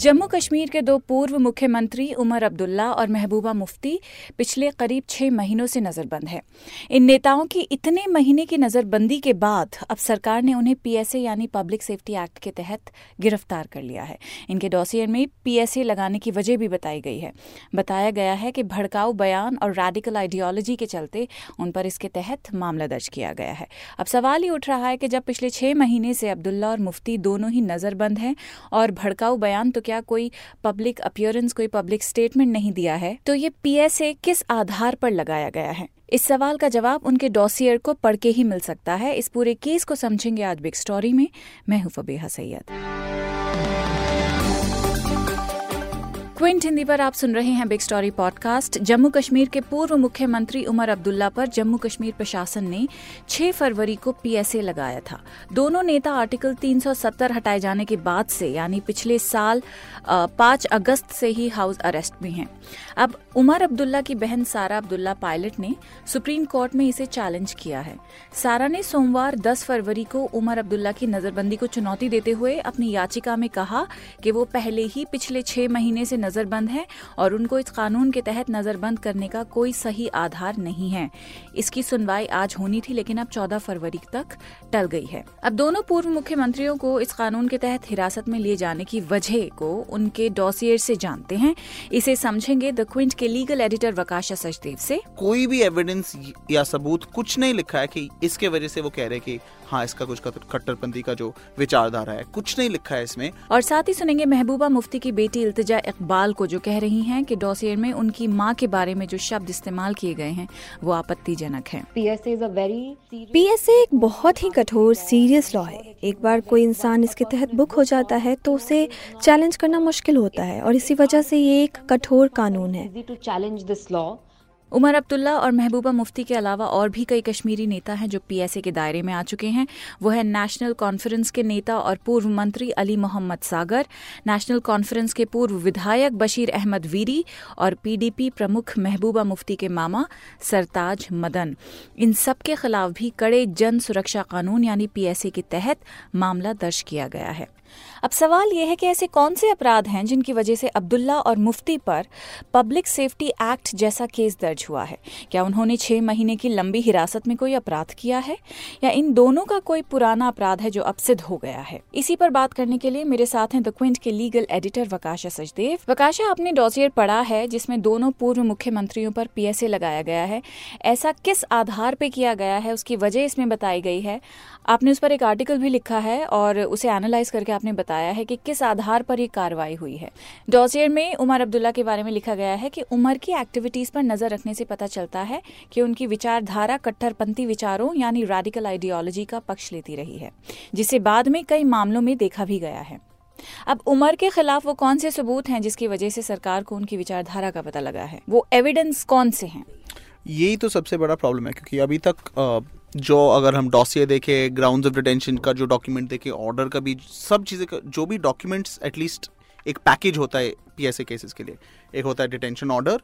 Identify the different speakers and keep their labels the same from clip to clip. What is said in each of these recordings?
Speaker 1: जम्मू कश्मीर के दो पूर्व मुख्यमंत्री उमर अब्दुल्ला और महबूबा मुफ्ती पिछले करीब छह महीनों से नजरबंद हैं। इन नेताओं की इतने महीने की नजरबंदी के बाद अब सरकार ने उन्हें पीएसए यानी पब्लिक सेफ्टी एक्ट के तहत गिरफ़्तार कर लिया है। इनके डॉसियर में पीएसए लगाने की वजह भी बताई गई है। बताया गया है कि भड़काऊ बयान और रेडिकल आइडियोलॉजी के चलते उन पर इसके तहत मामला दर्ज किया गया है। अब सवाल ये उठ रहा है कि जब पिछले छह महीने से अब्दुल्ला और मुफ्ती दोनों ही नजरबंद हैं और भड़काऊ बयान तो क्या कोई पब्लिक अपियरेंस कोई पब्लिक स्टेटमेंट नहीं दिया है? तो ये पीएसए किस आधार पर लगाया गया है? इस सवाल का जवाब उनके डॉसियर को पढ़ के ही मिल सकता है। इस पूरे केस को समझेंगे आज बिग स्टोरी में। मैं हूँ फबीहा सैयद। क्विंट हिंदी पर आप सुन रहे हैं big story podcast Jammu Kashmir के पूर्व मुख्यमंत्री उमर अब्दुल्ला पर जम्मू कश्मीर प्रशासन ने 6 फरवरी को पीएसए लगाया था। दोनों नेता आर्टिकल 370 हटाए जाने के बाद से, यानी पिछले साल 5 अगस्त से ही हाउस अरेस्ट में हैं। अब उमर अब्दुल्ला की बहन सारा अब्दुल्ला पायलट ने सुप्रीम कोर्ट में इसे चैलेंज किया है। सारा ने सोमवार 10 फरवरी को उमर अब्दुल्ला की नजरबंदी को चुनौती देते हुए अपनी याचिका में कहा कि वो पहले ही पिछले छह महीने से नजरबंद है और उनको इस कानून के तहत नजरबंद करने का कोई सही आधार नहीं है। इसकी सुनवाई आज होनी थी, लेकिन अब 14 फरवरी तक टल गई है। अब दोनों पूर्व मुख्यमंत्रियों को इस कानून के तहत हिरासत में लिए जाने की वजह को उनके डॉसियर से जानते हैं। इसे समझेंगे द क्विंट के लीगल एडिटर वकाशा सचदेव से।
Speaker 2: कोई भी एविडेंस या सबूत कुछ नहीं लिखा है कि इसके वजह से वो कह रहे कि हाँ इसका कुछ कट्टरपंथी का जो विचारधारा है। कुछ नहीं लिखा है इसमें।
Speaker 1: और साथ ही सुनेंगे महबूबा मुफ्ती की बेटी इल्तजा इकबाल को जो कह रही हैं कि डॉसियर में उनकी माँ के बारे में जो शब्द इस्तेमाल किए गए हैं वो आपत्तिजनक है।
Speaker 3: पी एस ए एक बहुत ही कठोर सीरियस लॉ है। एक बार कोई इंसान इसके तहत बुक हो जाता है तो उसे चैलेंज करना मुश्किल होता है और इसी वजह से ये एक कठोर कानून है।
Speaker 1: उमर अब्दुल्ला और महबूबा मुफ्ती के अलावा और भी कई कश्मीरी नेता हैं जो पीएसए के दायरे में आ चुके हैं। वो है नेशनल कॉन्फ्रेंस के नेता और पूर्व मंत्री अली मोहम्मद सागर नेशनल कॉन्फ्रेंस के पूर्व विधायक बशीर अहमद वीरी और पीडीपी प्रमुख महबूबा मुफ्ती के मामा सरताज मदन। इन सब के खिलाफ भी कड़े जन सुरक्षा कानून यानी पीएसए के तहत मामला दर्ज किया गया है। अब सवाल यह है कि ऐसे कौन से अपराध हैं जिनकी वजह से अब्दुल्ला और मुफ्ती पर पब्लिक सेफ्टी एक्ट जैसा केस दर्ज हुआ है? क्या उन्होंने छह महीने की लंबी हिरासत में कोई अपराध किया है? या इन दोनों का कोई पुराना अपराध है जो अब सिद्ध हो गया है? इसी पर बात करने के लिए मेरे साथ हैं द क्विंट के लीगल एडिटर वकाशा सचदेव। वकाशा, आपने डॉसियर पढ़ा है जिसमें दोनों पूर्व मुख्यमंत्रियों पर पीएसए लगाया गया है। ऐसा किस आधार पर किया गया है? उसकी वजह इसमें बताई गई है। आपने उस पर एक आर्टिकल भी लिखा है और उसे एनालाइज करके आपने बताया है कि किस आधार पर ये कार्रवाई हुई है। डॉसियर में उमर अब्दुल्ला के बारे में लिखा गया है कि उमर की एक्टिविटीज़ पर नज़र रखने से पता चलता है कि उनकी विचारधारा कट्टरपंथी विचारों यानी रेडिकल आइडियोलॉजी का पक्ष लेती रही है, जिसे बाद में कई मामलों में देखा भी गया है। अब उमर के खिलाफ वो कौन से सबूत हैं जिसकी वजह से सरकार को उनकी विचारधारा का पता लगा है? वो एविडेंस कौन से हैं?
Speaker 2: यही तो सबसे बड़ा प्रॉब्लम है, क्योंकि अभी तक जो अगर हम डॉसियर देखें ग्राउंड्स ऑफ़ डिटेंशन का जो डॉक्यूमेंट देखें ऑर्डर का भी, सब चीज़ें का, जो भी डॉक्यूमेंट्स एटलीस्ट एक पैकेज होता है पीएसए केसेस के लिए। एक होता है detention order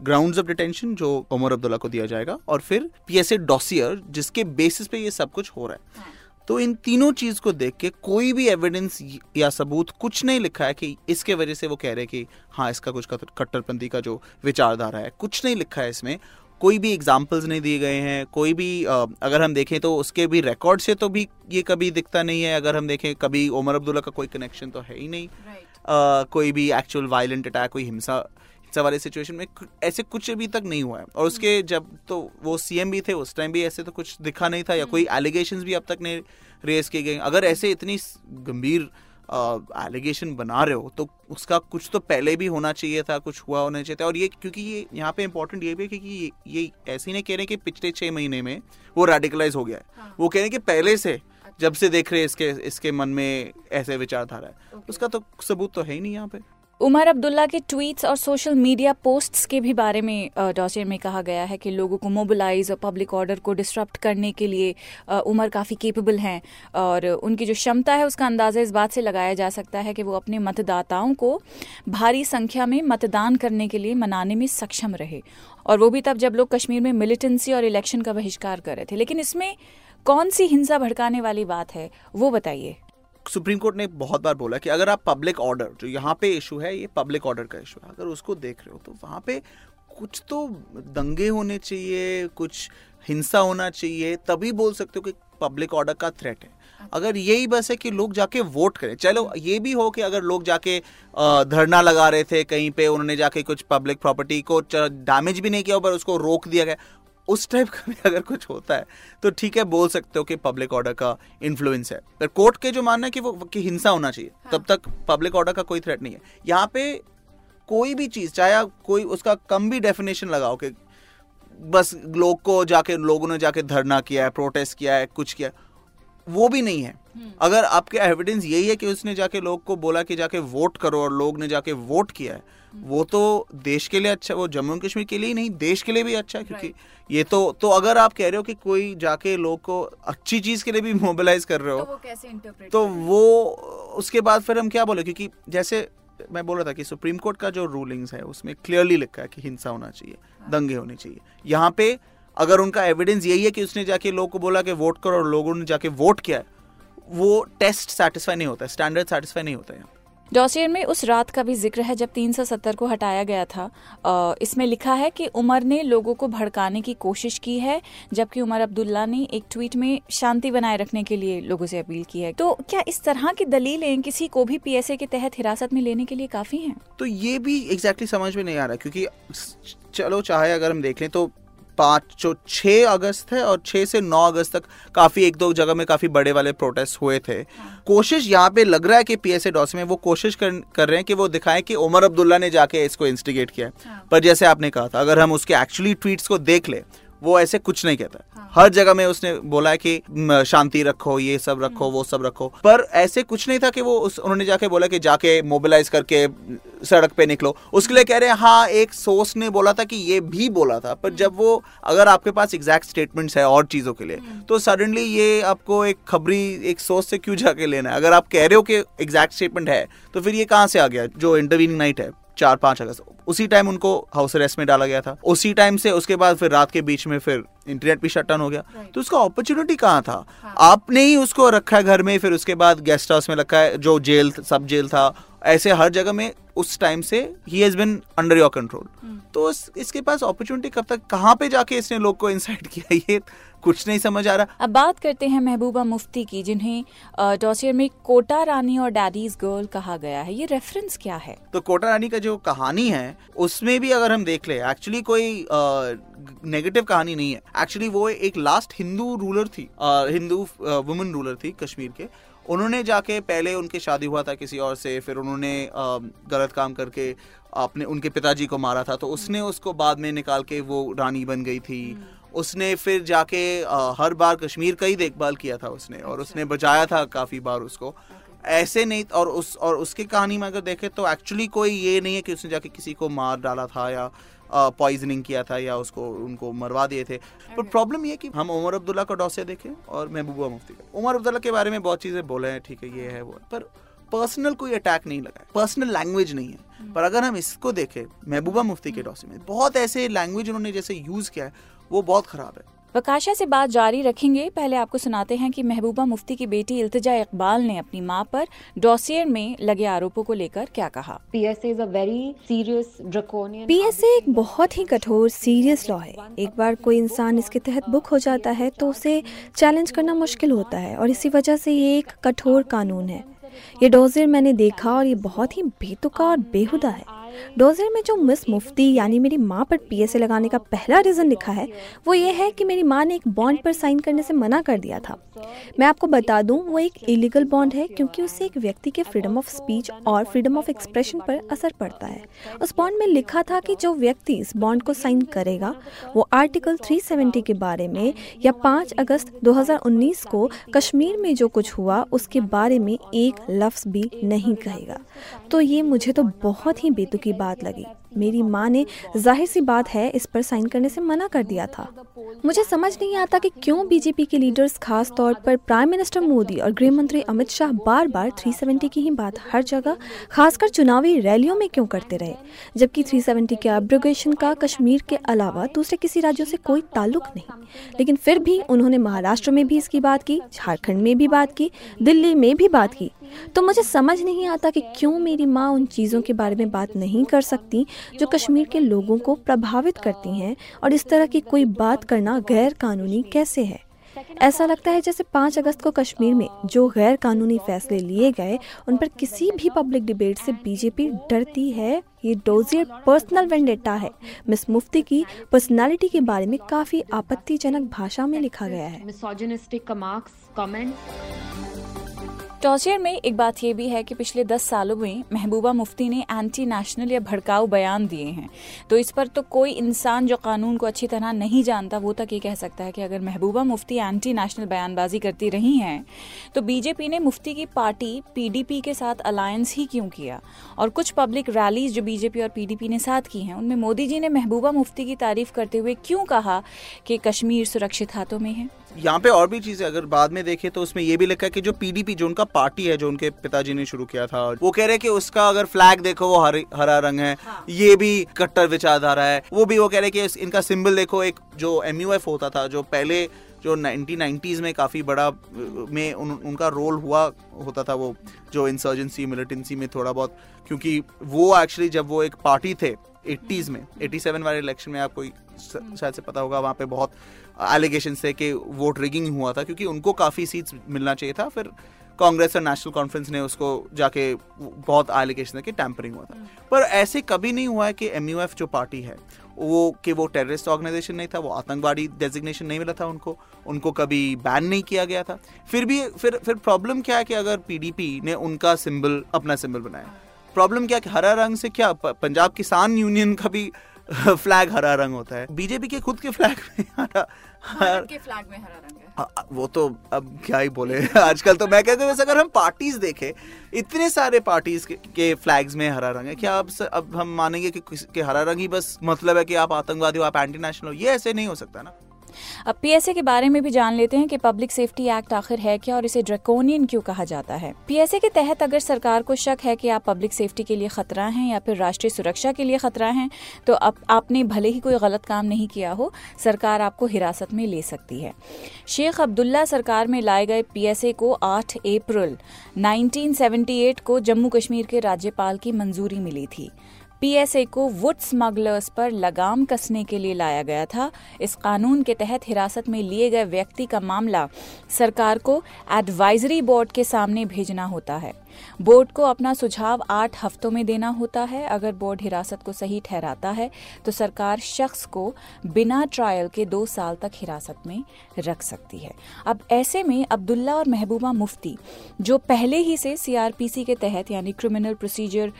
Speaker 2: grounds of detention जो उमर अब्दुल्ला को दिया जाएगा, और फिर पीएसए डॉसियर जिसके बेसिस पे ये सब कुछ हो रहा है। तो इन तीनों चीज़ को देख के कोई भी एविडेंस या सबूत कुछ नहीं लिखा है कि इसके वजह से वो कह रहे हैं कि हाँ इसका कुछ कट्टरपंथी का जो विचारधारा है, कुछ नहीं लिखा है इसमें। कोई भी एग्जाम्पल्स नहीं दिए गए हैं कोई भी अगर हम देखें तो उसके भी रिकॉर्ड से तो भी ये कभी दिखता नहीं है अगर हम देखें कभी उमर अब्दुल्ला का कोई कनेक्शन तो है ही नहीं right. कोई भी एक्चुअल वायलेंट अटैक कोई हिंसा हिंसा वाले सिचुएशन में ऐसे कुछ अभी तक नहीं हुआ है और उसके hmm. जब तो वो सीएम भी थे उस टाइम भी ऐसे तो कुछ दिखा नहीं था या कोई एलिगेशन hmm. भी अब तक नहीं रेस किए गए अगर ऐसे इतनी गंभीर एलिगेशन बना रहे हो तो उसका कुछ तो पहले भी होना चाहिए था कुछ हुआ होना चाहिए था। और ये क्योंकि ये यहाँ पे इम्पोर्टेंट ये भी है क्योंकि ये, ये ऐसे नहीं कह रहे कि पिछले छः महीने में वो रेडिकलाइज हो गया है। हाँ। वो कह रहे हैं कि पहले से अच्छा। जब से देख रहे इसके इसके मन में ऐसे विचारधारा है। उसका तो सबूत तो है ही नहीं यहाँ पे।
Speaker 1: उमर अब्दुल्ला के ट्वीट्स और सोशल मीडिया पोस्ट्स के भी बारे में डॉसियर में कहा गया है कि लोगों को मोबिलाइज और पब्लिक ऑर्डर को डिस्टरप्ट करने के लिए उमर काफ़ी केपेबल हैं और उनकी जो क्षमता है उसका अंदाज़ा इस बात से लगाया जा सकता है कि वो अपने मतदाताओं को भारी संख्या में मतदान करने के लिए मनाने में सक्षम रहे। और वो भी तब जब लोग कश्मीर में मिलिटेंसी और इलेक्शन का बहिष्कार कर रहे थे। लेकिन इसमें कौन सी हिंसा भड़काने वाली बात है, वो बताइए।
Speaker 2: सुप्रीम कोर्ट ने बहुत बार बोला कि अगर आप पब्लिक ऑर्डर जो यहाँ पे इशू है, ये पब्लिक ऑर्डर का इशू है, अगर उसको देख रहे हो तो वहाँ पे कुछ तो दंगे होने चाहिए, कुछ हिंसा होना चाहिए, तभी बोल सकते हो कि पब्लिक ऑर्डर का थ्रेट है। अगर यही बस है कि लोग जाके वोट करें, चलो ये भी हो कि अगर लोग जाके धरना लगा रहे थे कहीं पे, उन्होंने जाके कुछ पब्लिक प्रॉपर्टी को डैमेज भी नहीं किया, पर उसको रोक दिया गया उस टाइप का भी अगर कुछ होता है तो ठीक है बोल सकते हो कि पब्लिक ऑर्डर का इन्फ्लुएंस है पर कोर्ट के जो मानना है कि वो कि हिंसा होना चाहिए हाँ। तब तक पब्लिक ऑर्डर का कोई थ्रेट नहीं है यहाँ पे कोई भी चीज़ चाहे कोई उसका कम भी डेफिनेशन लगाओ कि बस लोग को जाके लोगों ने जाके धरना किया है प्रोटेस्ट किया है कुछ किया वो भी नहीं है। अगर आपके एविडेंस यही है कि उसने जाके लोग को बोला कि जाके वोट करो और लोग ने जाके वोट किया है। वो तो देश के लिए अच्छा वो जम्मू कश्मीर के लिए ही नहीं देश के लिए भी अच्छा है क्योंकि ये तो तो अगर आप कह रहे हो कि कोई जाके लोग को अच्छी चीज़ के लिए भी मोबिलाइज कर रहे हो तो वो कैसे तो वो उसके बाद फिर हम क्या बोले क्योंकि जैसे मैं बोल रहा था कि सुप्रीम कोर्ट का जो रूलिंग्स है उसमें क्लियरली लिखा है कि हिंसा होना चाहिए हाँ। दंगे होने चाहिए यहाँ पे अगर उनका एविडेंस यही है कि उसने जाके लोग को बोला कि वोट करो और लोगों ने जाके वोट किया वो टेस्ट सेटिस्फाई नहीं होता स्टैंडर्ड सेटिस्फाई नहीं होता है।
Speaker 1: डॉसियर में उस रात का भी ज़िक्र है जब 370 को हटाया गया था। इसमें लिखा है कि उमर ने लोगों को भड़काने की कोशिश की है जबकि उमर अब्दुल्ला ने एक ट्वीट में शांति बनाए रखने के लिए लोगों से अपील की है। तो क्या इस तरह की दलीलें किसी को भी पीएसए के तहत हिरासत में लेने के लिए काफ़ी हैं?
Speaker 2: तो ये भी एग्जैक्टली exactly समझ में नहीं आ रहा क्योंकि चलो चाहे अगर हम देख लें तो पाँच जो छः अगस्त है और छः से नौ अगस्त तक काफ़ी एक दो जगह में काफ़ी बड़े वाले प्रोटेस्ट हुए थे हाँ। कोशिश यहाँ पे लग रहा है कि पीएसए डॉस में वो कोशिश कर, कर रहे हैं कि वो दिखाएँ कि उमर अब्दुल्ला ने जाके इसको इंस्टिगेट किया हाँ। पर जैसे आपने कहा था अगर हम उसके एक्चुअली ट्वीट्स को देख ले वो ऐसे कुछ नहीं कहता। हाँ। हर जगह में उसने बोला है कि शांति रखो ये सब रखो हम्म। वो सब रखो। पर ऐसे कुछ नहीं था कि वो उस उन्होंने जाके बोला कि जाके मोबिलाइज करके सड़क पे निकलो। उसके लिए कह रहे हैं हाँ एक सोर्स ने बोला था कि ये भी बोला था। पर जब वो अगर आपके पास एग्जैक्ट स्टेटमेंट्स है और चीज़ों के लिए हम्म। तो सडनली ये आपको एक खबरी एक सोर्स से क्यों जाके लेना है? अगर आप कह रहे हो कि एग्जैक्ट स्टेटमेंट है तो फिर ये कहाँ से आ गया? जो इंटरवीनिंग नाइट है। चार पाँच अगस्त। उसी टाइम उनको हाउस अरेस्ट में डाला गया था। उसी टाइम से उसके बाद फिर रात के बीच में फिर इंटरनेट भी शट डाउन हो गया। तो उसका अपॉर्चुनिटी कहाँ था? हाँ. आपने ही उसको रखा है घर में फिर उसके बाद गेस्ट हाउस में रखा है जो जेल सब जेल था ऐसे हर जगह में उस टाइम से ही has been under your control तो इस, इसके पास अपॉर्चुनिटी कब तक कहाँ पे जाके इसने लोग को इंसाइट किया? ये कुछ नहीं समझ आ रहा।
Speaker 1: अब बात करते हैं महबूबा मुफ्ती की जिन्हें डॉसियर में कोटा रानी और डैडीज गर्ल कहा गया है। ये रेफरेंस क्या है?
Speaker 2: तो कोटा रानी का जो कहानी है उसमें भी अगर हम देख ले एक्चुअली कोई नेगेटिव कहानी नहीं है। एक्चुअली वो एक लास्ट हिंदू रूलर थी हिंदू वुमेन रूलर थी कश्मीर के। उन्होंने जाके पहले उनके शादी हुआ था किसी और से फिर उन्होंने गलत काम करके अपने उनके पिताजी को मारा था तो उसने उसको बाद में निकाल के वो रानी बन गई थी। उसने फिर जाके हर बार कश्मीर का ही देखभाल किया था उसने और उसने अच्छा। बचाया था काफ़ी बार उसको ऐसे नहीं और उस और उसकी कहानी में अगर देखें तो एक्चुअली कोई ये नहीं है कि उसने जाके किसी को मार डाला था या पॉइजनिंग किया था या उसको उनको मरवा दिए थे। पर प्रॉब्लम ये कि हम उमर अब्दुल्ला का डॉसे देखें और महबूबा मुफ्ती का। उमर अब्दुल्ला के बारे में बहुत चीज़ें बोले हैं ठीक है ये है वो। पर पर्सनल कोई अटैक नहीं लगा पर्सनल लैंग्वेज नहीं है। हम्म। पर अगर हम इसको देखें महबूबा मुफ्ती के डॉसे में बहुत ऐसे लैंग्वेज उन्होंने जैसे यूज़ किया है वो बहुत ख़राब है।
Speaker 1: वकाशा से बात जारी रखेंगे। पहले आपको सुनाते हैं कि महबूबा मुफ्ती की बेटी इल्तजा इकबाल ने अपनी माँ पर डॉसियर में लगे आरोपों को लेकर क्या कहा?
Speaker 3: PSA is a very serious draconian PSA एक बहुत ही कठोर सीरियस लॉ है। एक बार कोई इंसान इसके तहत बुक हो जाता है तो उसे चैलेंज करना मुश्किल होता है और इसी वजह से ये एक कठोर कानून है। ये डोजियर मैंने देखा और ये बहुत ही बेतुका और बेहुदा है। डोजर में जो मिस मुफ्ती, यानी मेरी माँ पर पीएसए लगाने का पहला रीज़न लिखा है, वो ये है कि मेरी माँ ने एक बॉन्ड पर साइन करने से मना कर दिया था। मैं आपको बता दूँ, वो एक इलीगल बॉन्ड है, क्योंकि उससे एक व्यक्ति के फ्रीडम ऑफ़ स्पीच और फ्रीडम ऑफ़ एक्सप्रेशन पर असर पड़ता है। उस बॉन्ड में लिखा था कि जो व्यक्ति इस बॉन्ड को साइन करेगा, वो आर्टिकल 370 के बारे में या 5 अगस्त 2019 को कश्मीर में जो कुछ हुआ, उसके बारे में एक लफ्ज़ भी नहीं कहेगा। तो ये मुझे तो बहुत ही बेतुकी बात लगी। मेरी माँ ने ज़ाहिर सी बात है, इस पर साइन करने से मना कर दिया था। मुझे समझ नहीं आता कि क्यों बीजेपी के लीडर्स, खास तौर पर प्राइम मिनिस्टर मोदी और गृह मंत्री अमित शाह बार बार 370 की ही बात हर जगह, खासकर चुनावी रैलियों में क्यों करते रहे? जबकि 370 के एब्रोगेशन का कश्मीर के अलावा दूसरे किसी राज्यों से कोई ताल्लुक नहीं। लेकिन फिर भी उन्होंने महाराष्ट्र में भी इसकी बात की, झारखंड में भी बात की, दिल्ली में भी बात की। तो मुझे समझ नहीं आता कि क्यों मेरी माँ उन चीज़ों के बारे में बात नहीं कर सकती जो कश्मीर के लोगों को प्रभावित करती हैं और इस तरह की कोई बात करना गैर कानूनी कैसे है? ऐसा लगता है जैसे पाँच अगस्त को कश्मीर में जो गैर कानूनी फैसले लिए गए, उन पर किसी भी पब्लिक डिबेट से बीजेपी डरती है? ये डोजियर पर्सनल वेंडेटा है। मिस मुफ्ती की पर्सनालिटी के बारे में काफ़ी आपत्तिजनक भाषा में लिखा गया है।
Speaker 1: टॉसियर में एक बात यह भी है कि पिछले दस सालों में महबूबा मुफ्ती ने एंटी नेशनल या भड़काऊ बयान दिए हैं। तो इस पर तो कोई इंसान जो कानून को अच्छी तरह नहीं जानता, वो तक ये कह सकता है कि अगर महबूबा मुफ्ती एंटी नेशनल बयानबाजी करती रही हैं तो बीजेपी ने मुफ्ती की पार्टी पीडीपी के साथ अलायंस ही क्यों किया? और कुछ पब्लिक रैलीज जो बीजेपी और पीडीपी ने साथ की हैं, उनमें मोदी जी ने महबूबा मुफ्ती की तारीफ़ करते हुए क्यों कहा कि कश्मीर सुरक्षित हाथों में है?
Speaker 2: यहाँ पे और भी चीज़ें अगर बाद में देखें तो उसमें ये भी लिखा है कि जो पीडीपी जो उनका पार्टी है जो उनके पिताजी ने शुरू किया था वो कह रहे हैं कि उसका अगर फ्लैग देखो वो हर, हरा रंग है हाँ। ये भी कट्टर विचारधारा है वो भी वो कह रहे हैं कि इनका सिंबल देखो एक जो एमयूएफ होता था जो पहले जो नाइनटीन में काफ़ी बड़ा में उन, उनका रोल हुआ होता था वो जो इंसर्जेंसी मिलिटेंसी में थोड़ा बहुत क्योंकि वो एक्चुअली जब वो एक पार्टी थे 80s में 87 वाले इलेक्शन में आपको शायद से पता होगा वहाँ पे बहुत एलिगेशन से कि वोट रिगिंग हुआ था क्योंकि उनको काफ़ी सीट्स मिलना चाहिए था। फिर कांग्रेस और नेशनल कॉन्फ्रेंस ने उसको जाके बहुत एलिगेशन है कि टैंपरिंग हुआ था। पर ऐसे कभी नहीं हुआ है कि एम जो पार्टी है वो कि वो टेररिस्ट ऑर्गेनाइजेशन नहीं था वो आतंकवादी डेजिग्नेशन नहीं मिला था उनको उनको कभी बैन नहीं किया गया था। फिर भी फिर फिर प्रॉब्लम क्या है कि अगर पीडीपी ने उनका सिंबल अपना सिंबल बनाया। प्रॉब्लम क्या कि हरा रंग से क्या पंजाब किसान यूनियन का भी फ्लैग हरा रंग होता है। बीजेपी के खुद के फ्लैग में हरा
Speaker 1: हर के फ्लैग में हरा रंग है।
Speaker 2: आ, वो तो अब क्या ही बोले। आजकल तो मैं कहते वैसे अगर हम पार्टीज़ देखे इतने सारे पार्टीज़ के, के फ्लैग्स में हरा रंग है। क्या अब अब हम मानेंगे कि, कि हरा रंग ही बस मतलब है कि आप आतंकवादी हो आप एंटी नेशनल हो? ये ऐसे नहीं हो सकता ना।
Speaker 1: अब पीएसए के बारे में भी जान लेते हैं कि पब्लिक सेफ्टी एक्ट आखिर है क्या और इसे ड्रेकोनियन क्यों कहा जाता है? पीएसए के तहत अगर सरकार को शक है कि आप पब्लिक सेफ्टी के लिए खतरा हैं या फिर राष्ट्रीय सुरक्षा के लिए खतरा हैं तो अब आपने भले ही कोई गलत काम नहीं किया हो, सरकार आपको हिरासत में ले सकती है। शेख अब्दुल्ला सरकार में लाए गए पीएसए को 8 अप्रैल 1978 को जम्मू कश्मीर के राज्यपाल की मंजूरी मिली थी। पीएसए को वुड स्मगलर्स पर लगाम कसने के लिए लाया गया था। इस कानून के तहत हिरासत में लिए गए व्यक्ति का मामला सरकार को एडवाइजरी बोर्ड के सामने भेजना होता है। बोर्ड को अपना सुझाव आठ हफ्तों में देना होता है। अगर बोर्ड हिरासत को सही ठहराता है तो सरकार शख्स को बिना ट्रायल के दो साल तक हिरासत में रख सकती है। अब ऐसे में अब्दुल्ला और महबूबा मुफ्ती, जो पहले ही से सीआरपीसी के तहत, यानी क्रिमिनल प्रोसीजर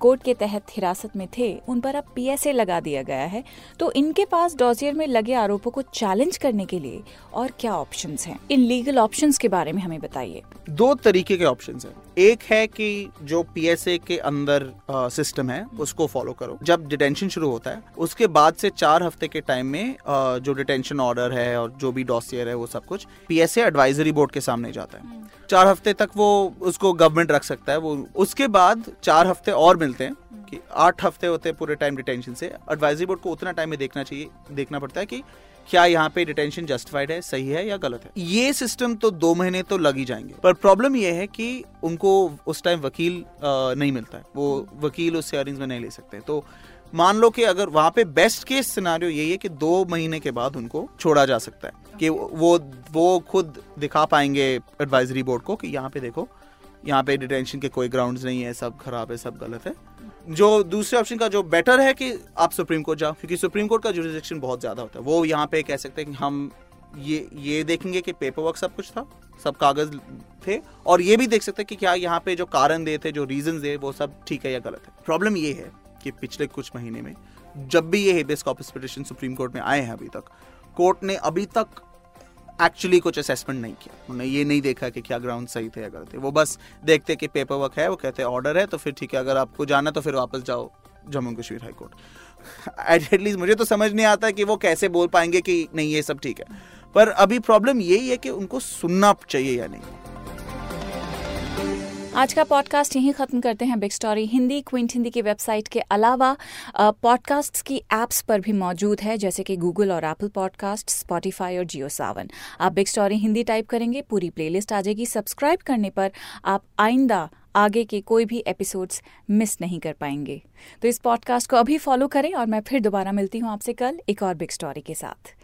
Speaker 1: कोर्ट के तहत हिरासत में थे, उन पर अब पीएसए लगा दिया गया है। तो इनके पास डॉजियर में लगे आरोपों को चैलेंज करने के लिए और क्या ऑप्शंस हैं? इन लीगल ऑप्शंस के बारे में हमें बताइए।
Speaker 2: दो तरीके के ऑप्शंस हैं। एक है कि जो पीएसए के अंदर सिस्टम है उसको फॉलो करो। जब डिटेंशन शुरू होता है उसके बाद से चार हफ़्ते के टाइम में आ, जो डिटेंशन ऑर्डर है और जो भी डॉसियर है वो सब कुछ पीएसए एडवाइजरी बोर्ड के सामने जाता है। हम्म। चार हफ़्ते तक वो उसको गवर्नमेंट रख सकता है वो उसके बाद चार हफ़्ते और मिलते हैं कि आठ हफ़्ते होते हैं पूरे टाइम डिटेंशन से। एडवाइजरी बोर्ड को उतना टाइम में देखना चाहिए देखना पड़ता है कि क्या यहाँ पे डिटेंशन जस्टिफाइड है, सही है या गलत है? ये सिस्टम तो दो महीने तो लग ही जाएँगे। पर प्रॉब्लम ये है कि उनको उस टाइम वकील नहीं मिलता है। वो वकील उस हेयरिंग्स में नहीं ले सकते। तो मान लो कि अगर वहाँ पे बेस्ट केस सिनारियो यही है कि दो महीने के बाद उनको छोड़ा जा सकता है। कि वो वो खुद दिखा पाएँगे एडवाइजरी बोर्ड को कि यहाँ पे देखो यहाँ पे डिटेंशन के कोई ग्राउंड्स नहीं है, सब खराब है, सब गलत है। जो दूसरे ऑप्शन का जो बेटर है कि आप सुप्रीम कोर्ट जाओ, क्योंकि सुप्रीम कोर्ट का जुरिस्डिक्शन बहुत ज़्यादा होता है। वो यहाँ पे कह सकते हैं कि हम ये ये देखेंगे कि पेपर वर्क सब कुछ था, सब कागज़ थे, और ये भी देख सकते हैं कि क्या यहाँ पे जो कारण दे थे, जो रीजन दे, वो सब ठीक है या गलत है। प्रॉब्लम ये है कि पिछले कुछ महीने में जब भी ये habeas corpus petition supreme court में आए हैं अभी तक, कोर्ट ने अभी तक एक्चुअली कुछ असेसमेंट नहीं किया। उन्होंने ये नहीं देखा कि क्या ग्राउंड सही थे अगर थे। वो बस देखते कि पेपर वर्क है, वो कहते ऑर्डर है तो फिर ठीक है, अगर आपको जाना तो फिर वापस जाओ जम्मू कश्मीर हाईकोर्ट। एटलीस्ट मुझे तो समझ नहीं आता कि वो कैसे बोल पाएँगे कि नहीं, ये सब ठीक है। पर अभी प्रॉब्लम यही है कि उनको सुनना चाहिए या नहीं।
Speaker 1: आज का पॉडकास्ट यहीं ख़त्म करते हैं big story Hindi Quint Hindi की वेबसाइट के अलावा पॉडकास्ट की एप्स पर भी मौजूद है, जैसे कि गूगल और एप्पल पॉडकास्ट स्पॉटिफाई और जियो सावन आप बिग स्टोरी हिंदी टाइप करेंगे, पूरी प्लेलिस्ट आ जाएगी। सब्सक्राइब करने पर आप आइंदा आगे के कोई भी एपिसोड्स मिस नहीं कर पाएँगे। तो इस पॉडकास्ट को अभी फॉलो करें और मैं फिर दोबारा मिलती हूँ आपसे कल एक और बिग स्टोरी के साथ।